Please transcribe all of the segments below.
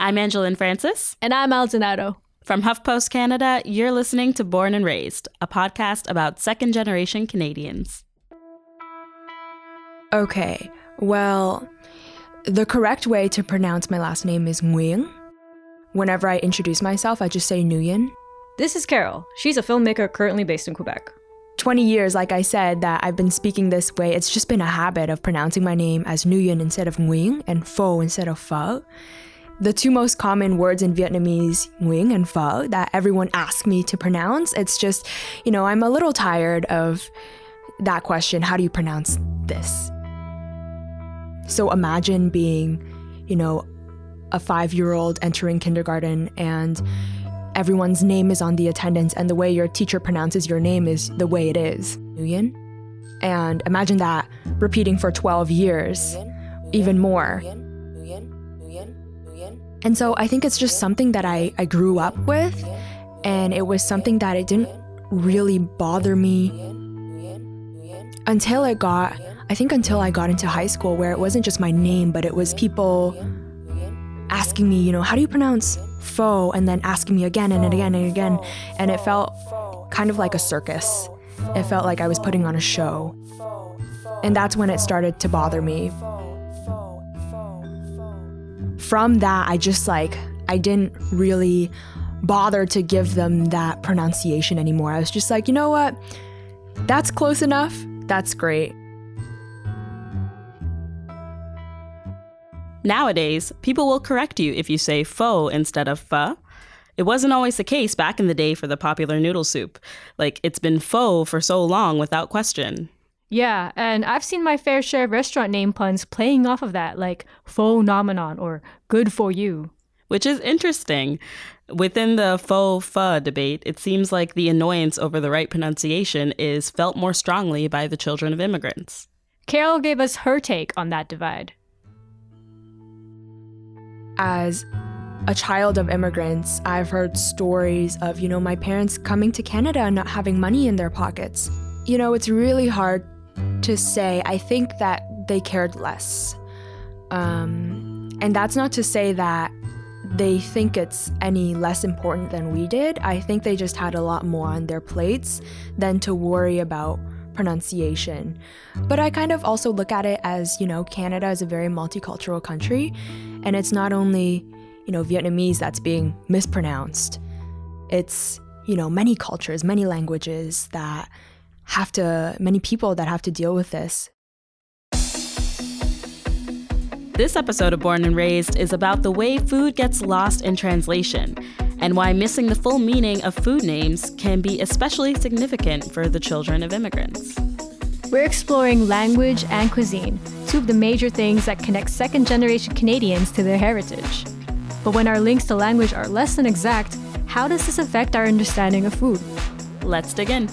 I'm Angelyn Francis. And I'm Al Donato. From HuffPost Canada, you're listening to Born and Raised, a podcast about second generation Canadians. Okay, well, the correct way to pronounce my last name is Nguyen. Whenever I introduce myself, I just say Nguyen. This is Carol. She's a filmmaker currently based in Quebec. 20 years, like I said, that I've been speaking this way, it's just been a habit of pronouncing my name as Nguyen instead of Nguyen and Pho instead of Pho. The two most common words in Vietnamese, Nguyen and Pho, that everyone asks me to pronounce, it's just, you know, I'm a little tired of that question how do you pronounce this? So imagine being, you know, a five year old entering kindergarten and everyone's name is on the attendance and the way your teacher pronounces your name is the way it is. Nguyen. And imagine that repeating for 12 years, even more. And so I think it's just something that I, I grew up with, and it was something that it didn't really bother me until I got I think until I got into high school, where it wasn't just my name, but it was people asking me, you know, how do you pronounce pho? And then asking me again and again and again. And it felt kind of like a circus. It felt like I was putting on a show. And that's when it started to bother me. From that, I just like, I didn't really bother to give them that pronunciation anymore. I was just like, you know what? That's close enough. That's great. Nowadays, people will correct you if you say pho instead of pho. It wasn't always the case back in the day for the popular noodle soup. Like, it's been pho for so long without question. Yeah, and I've seen my fair share of restaurant name puns playing off of that, like phenomenon or good for you. Which is interesting. Within the faux pho debate, it seems like the annoyance over the right pronunciation is felt more strongly by the children of immigrants. Carol gave us her take on that divide as a child of immigrants, I've heard stories of, you know, my parents coming to Canada and not having money in their pockets. You know, it's really hard to say. I think that they cared less. Um, and that's not to say that they think it's any less important than we did. I think they just had a lot more on their plates than to worry about pronunciation. But I kind of also look at it as, you know, Canada is a very multicultural country, and it's not only, you know, Vietnamese that's being mispronounced. It's, you know, many cultures, many languages that have to, many people that have to deal with this. This episode of Born and Raised is about the way food gets lost in translation and why missing the full meaning of food names can be especially significant for the children of immigrants. We're exploring language and cuisine, two of the major things that connect second generation Canadians to their heritage. But when our links to language are less than exact, how does this affect our understanding of food? Let's dig in.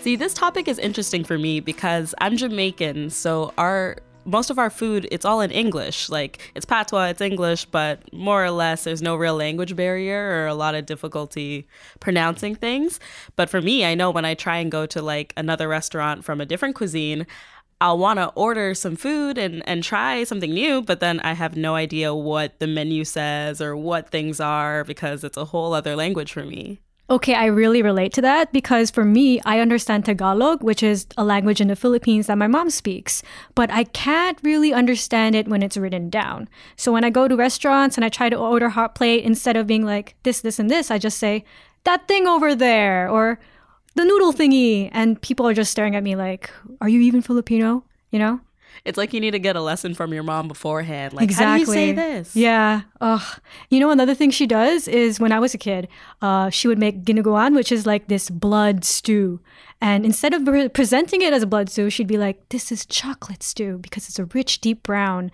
See, this topic is interesting for me because I'm Jamaican, so our most of our food it's all in english like it's patois it's english but more or less there's no real language barrier or a lot of difficulty pronouncing things but for me i know when i try and go to like another restaurant from a different cuisine I'll want to order some food and, and try something new, but then I have no idea what the menu says or what things are because it's a whole other language for me. Okay, I really relate to that because for me, I understand Tagalog, which is a language in the Philippines that my mom speaks, but I can't really understand it when it's written down. So when I go to restaurants and I try to order hot plate, instead of being like this, this, and this, I just say, that thing over there, or the noodle thingy. And people are just staring at me like, are you even Filipino? You know? It's like you need to get a lesson from your mom beforehand. Like, exactly. how do you say this? Yeah. Ugh. You know, another thing she does is when I was a kid, uh, she would make dinuguan, which is like this blood stew. And instead of pre- presenting it as a blood stew, she'd be like, this is chocolate stew because it's a rich, deep brown.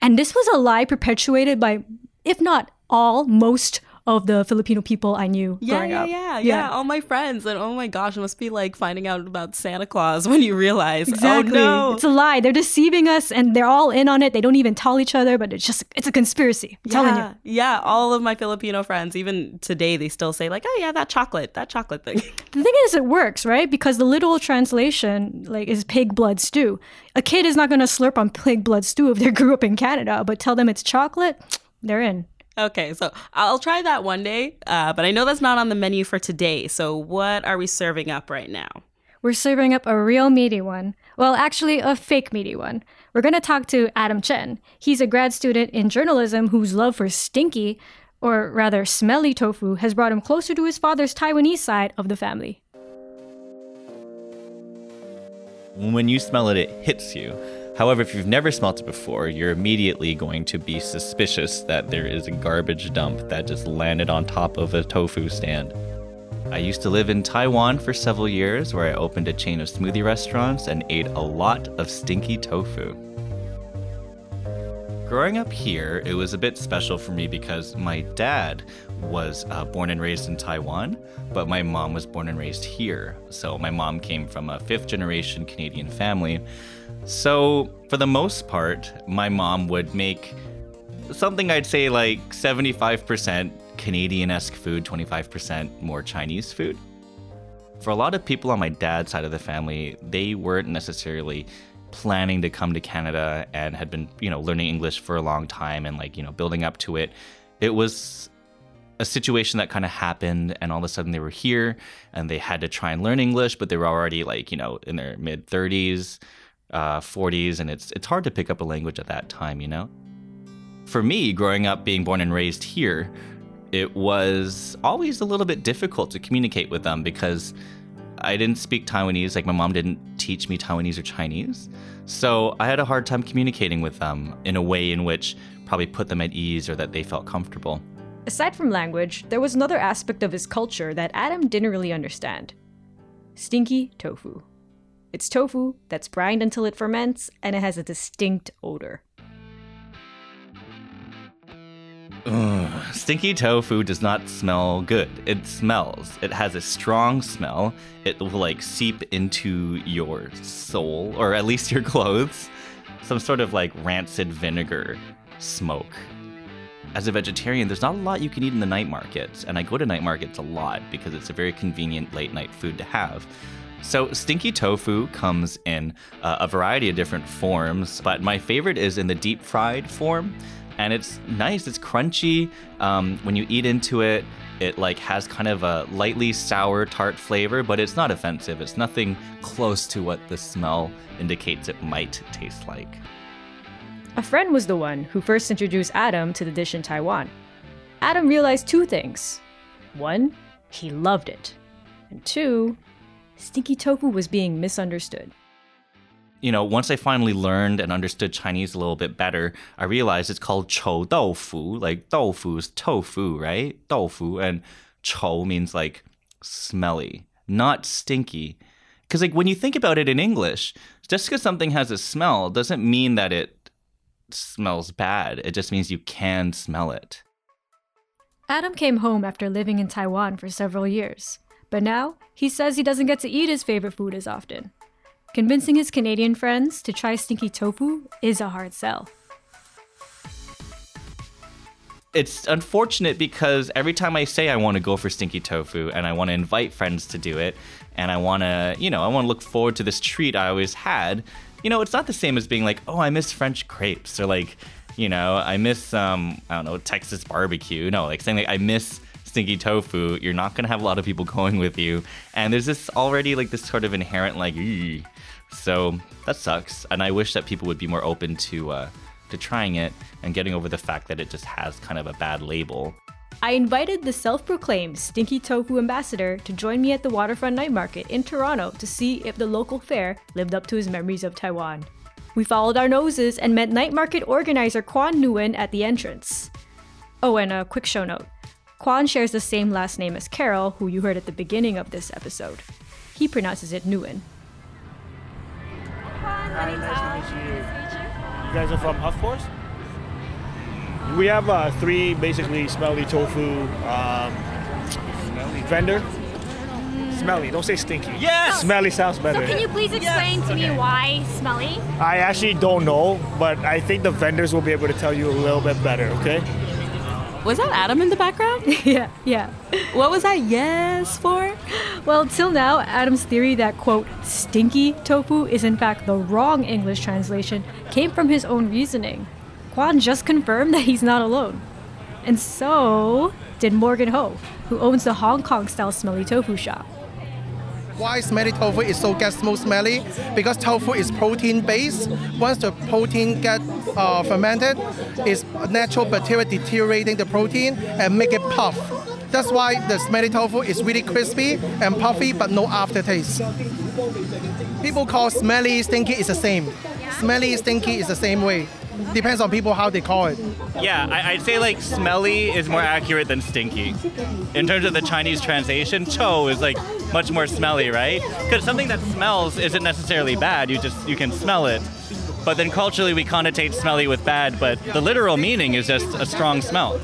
And this was a lie perpetuated by, if not all, most of the Filipino people I knew Yeah, growing yeah, up. yeah, yeah, All my friends, and oh my gosh, it must be like finding out about Santa Claus when you realize, oh, Exactly. oh no, It's a lie. They're deceiving us and they're all in on it. They don't even tell each other, but it's just it's a conspiracy. I'm telling you. yeah, yeah. All of my Filipino friends, even today, they still say like, oh yeah, that chocolate, that chocolate thing. The thing is, it works, right? Because the literal translation, like, is pig blood stew. A kid is not going to slurp on pig blood stew if they grew up in Canada, but tell them it's chocolate, they're in. Okay, so I'll try that one day, uh, but I know that's not on the menu for today. So what are we serving up right now? We're serving up a real meaty one. Well, actually, a fake meaty one. We're going to talk to Adam Chen. He's a grad student in journalism whose love for stinky, or rather smelly tofu, has brought him closer to his father's Taiwanese side of the family. When you smell it, it hits you. However, if you've never smelt it before, you're immediately going to be suspicious that there is a garbage dump that just landed on top of a tofu stand. I used to live in Taiwan for several years where I opened a chain of smoothie restaurants and ate a lot of stinky tofu. Growing up here, it was a bit special for me because my dad was uh, born and raised in Taiwan, but my mom was born and raised here. So my mom came from a fifth generation Canadian family. So, for the most part, my mom would make something I'd say like 75% Canadian esque food, 25% more Chinese food. For a lot of people on my dad's side of the family, they weren't necessarily planning to come to Canada and had been, you know, learning English for a long time and like, you know, building up to it. It was a situation that kind of happened and all of a sudden they were here and they had to try and learn English, but they were already like, you know, in their mid 30s, uh, 40s, and it's it's hard to pick up a language at that time, you know? For me, growing up being born and raised here, it was always a little bit difficult to communicate with them because I didn't speak Taiwanese, like my mom didn't teach me Taiwanese or Chinese. So I had a hard time communicating with them in a way in which probably put them at ease or that they felt comfortable. Aside from language, there was another aspect of his culture that Adam didn't really understand stinky tofu. It's tofu that's brined until it ferments, and it has a distinct odor. Ugh, stinky tofu does not smell good. It smells. It has a strong smell. It will like seep into your soul, or at least your clothes. Some sort of like rancid vinegar smoke. As a vegetarian, there's not a lot you can eat in the night markets, and I go to night markets a lot because it's a very convenient late night food to have. So, stinky tofu comes in uh, a variety of different forms, but my favorite is in the deep fried form and it's nice. It's crunchy. Um, when you eat into it, it like has kind of a lightly sour tart flavor, but it's not offensive. It's nothing close to what the smell indicates it might taste like. A friend was the one who first introduced Adam to the dish in Taiwan. Adam realized two things. One, he loved it. And two, stinky tofu was being misunderstood. You know, once I finally learned and understood Chinese a little bit better, I realized it's called chou doufu. Like doufu is tofu, right? Doufu and chou means like smelly, not stinky. Because like when you think about it in English, just because something has a smell doesn't mean that it smells bad. It just means you can smell it. Adam came home after living in Taiwan for several years, but now he says he doesn't get to eat his favorite food as often. Convincing his Canadian friends to try stinky tofu is a hard sell. It's unfortunate because every time I say I want to go for stinky tofu and I want to invite friends to do it and I want to, you know, I want to look forward to this treat I always had, you know, it's not the same as being like, oh, I miss French crepes or like, you know, I miss, um, I don't know, Texas barbecue. No, like saying like I miss stinky tofu, you're not going to have a lot of people going with you. And there's this already like this sort of inherent like, Ew. So that sucks. And I wish that people would be more open to, uh, to trying it and getting over the fact that it just has kind of a bad label. I invited the self proclaimed Stinky Tofu ambassador to join me at the Waterfront Night Market in Toronto to see if the local fair lived up to his memories of Taiwan. We followed our noses and met night market organizer Kwan Nguyen at the entrance. Oh, and a quick show note Kwan shares the same last name as Carol, who you heard at the beginning of this episode. He pronounces it Nguyen. Hi, nice to meet you. You guys are from HuffPost? We have uh, three basically smelly tofu um, smelly vendor. Smelly, don't say stinky. Yes! Smelly sounds better. Can you please explain to me why smelly? I actually don't know, but I think the vendors will be able to tell you a little bit better, okay? Was that Adam in the background? yeah, yeah. what was that yes for? Well, till now, Adam's theory that, quote, stinky tofu is in fact the wrong English translation came from his own reasoning. Kwan just confirmed that he's not alone. And so did Morgan Ho, who owns the Hong Kong style smelly tofu shop. Why smelly tofu is so get smooth smelly? Because tofu is protein based. Once the protein get uh, fermented, it's natural bacteria deteriorating the protein and make it puff. That's why the smelly tofu is really crispy and puffy but no aftertaste. People call smelly, stinky is the same. Smelly, stinky is the same way. Depends on people how they call it. Yeah, I, I'd say like smelly is more accurate than stinky. In terms of the Chinese translation, cho is like much more smelly, right? Because something that smells isn't necessarily bad. You just you can smell it. But then culturally we connotate smelly with bad, but the literal meaning is just a strong smell.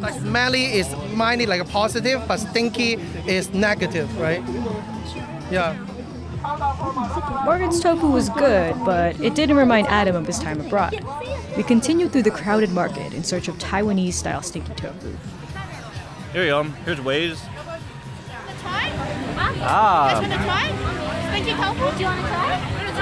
Like smelly is mainly like a positive, but stinky is negative, right? Yeah. Morgan's tofu was good, but it didn't remind Adam of his time abroad. We continued through the crowded market in search of Taiwanese style stinky tofu. Here you go. Here's Wei's. Try? Ah. You guys wanna try? Stinky tofu? Do you? Wanna try?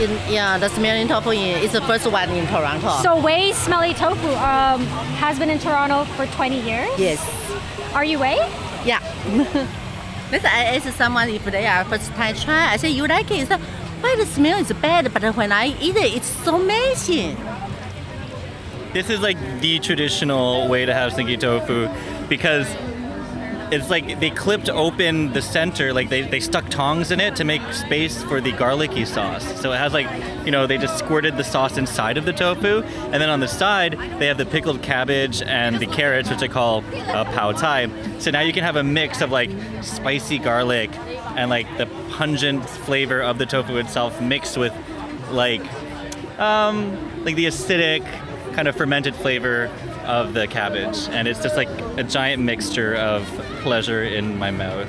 in yeah, the smelly tofu in- is the first one in Toronto. So Wei Smelly Tofu um, has been in Toronto for 20 years. yes, Are you Wei? yeah. This I ask someone if they are first time try. I say you like it. He said, Why the smell is bad, but when I eat it, it's so amazing. This is like the traditional way to have stinky tofu because it's like they clipped open the center, like they, they stuck tongs in it to make space for the garlicky sauce. So it has like, you know, they just squirted the sauce inside of the tofu, and then on the side they have the pickled cabbage and the carrots, which I call uh, pao tai. So now you can have a mix of like spicy garlic and like the pungent flavor of the tofu itself mixed with like um, like the acidic kind of fermented flavor of the cabbage and it's just like a giant mixture of pleasure in my mouth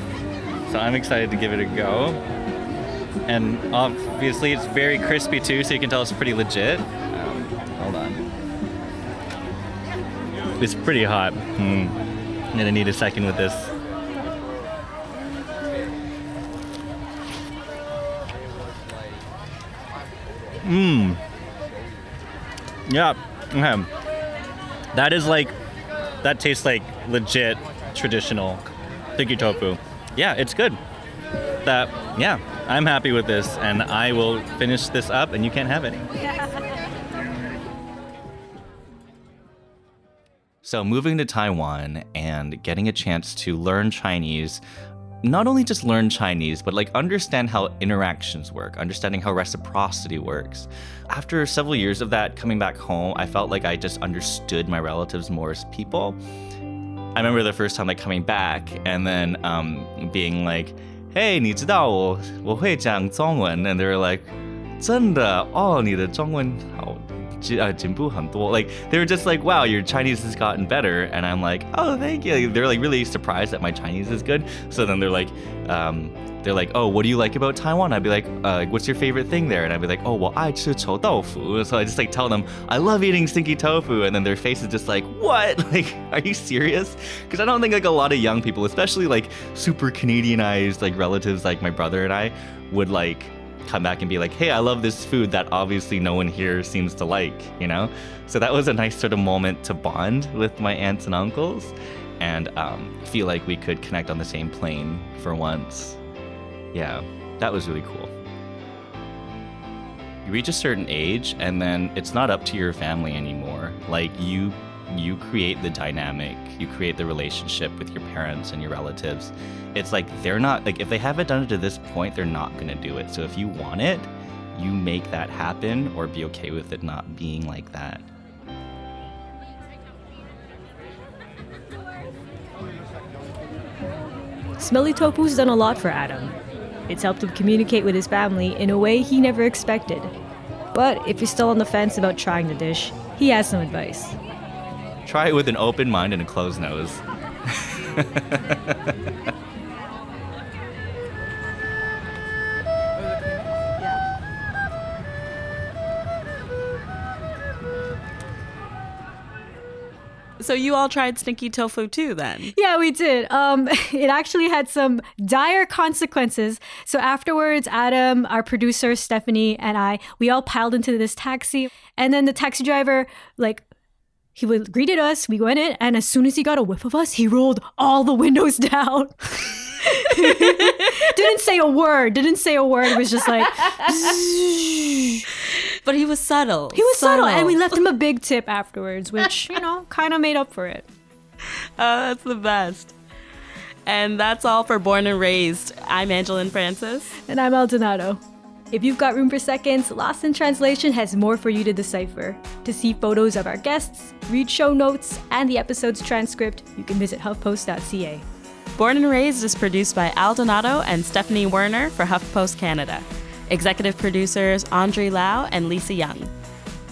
so i'm excited to give it a go and obviously it's very crispy too so you can tell it's pretty legit um, hold on it's pretty hot hmm. i'm gonna need a second with this Mmm. Yeah. Okay. That is like, that tastes like legit traditional stinky tofu. Yeah, it's good. That, yeah, I'm happy with this and I will finish this up and you can't have any. So, moving to Taiwan and getting a chance to learn Chinese, not only just learn Chinese, but like understand how interactions work, understanding how reciprocity works. After several years of that coming back home, I felt like I just understood my relatives more as people. I remember the first time like coming back and then um, being like, "Hey, 你知道我我会讲中文?" and they were like, 真的哦，你的中文好 uh, Like they were just like, wow, your Chinese has gotten better. And I'm like, oh, thank you. They're like really surprised that my Chinese is good. So then they're like, um, they're like, oh, what do you like about Taiwan? I'd be like, uh, what's your favorite thing there? And I'd be like, oh, well, I chou chou tofu. So I just like tell them, I love eating stinky tofu. And then their face is just like, what? Like, are you serious? Because I don't think like a lot of young people, especially like super Canadianized like relatives like my brother and I, would like come back and be like, hey, I love this food that obviously no one here seems to like, you know? So that was a nice sort of moment to bond with my aunts and uncles and um, feel like we could connect on the same plane for once. Yeah, that was really cool. You reach a certain age, and then it's not up to your family anymore. Like, you you create the dynamic, you create the relationship with your parents and your relatives. It's like they're not like if they haven't done it to this point, they're not going to do it. So if you want it, you make that happen or be okay with it not being like that. Smelly Tofu's done a lot for Adam. It's helped him communicate with his family in a way he never expected. But if you're still on the fence about trying the dish, he has some advice. Try it with an open mind and a closed nose. So you all tried stinky tofu too then? Yeah, we did. Um, it actually had some dire consequences. So afterwards, Adam, our producer Stephanie, and I, we all piled into this taxi, and then the taxi driver like. He would- greeted us. We went in, and as soon as he got a whiff of us, he rolled all the windows down. didn't say a word. Didn't say a word. It was just like But he was subtle. he was subtle, and we left him a big tip afterwards, which you know kind of made up for it. Oh, that's the best. And that's all for Born and Raised. I'm Angelyn Francis. And I'm Al Donato. If you've got room for seconds, Lost in Translation has more for you to decipher. To see photos of our guests, read show notes, and the episode's transcript, you can visit huffpost.ca. Born and Raised is produced by Al Donato and Stephanie Werner for HuffPost Canada. Executive producers Andre Lau and Lisa Young.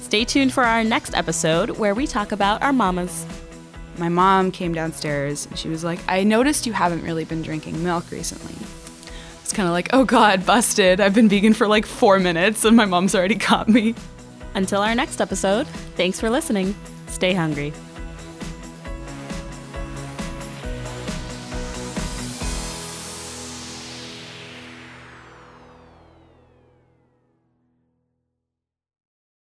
Stay tuned for our next episode where we talk about our mamas. My mom came downstairs and she was like, I noticed you haven't really been drinking milk recently. It's kind of like, oh God, busted. I've been vegan for like four minutes and my mom's already caught me. Until our next episode, thanks for listening. Stay hungry.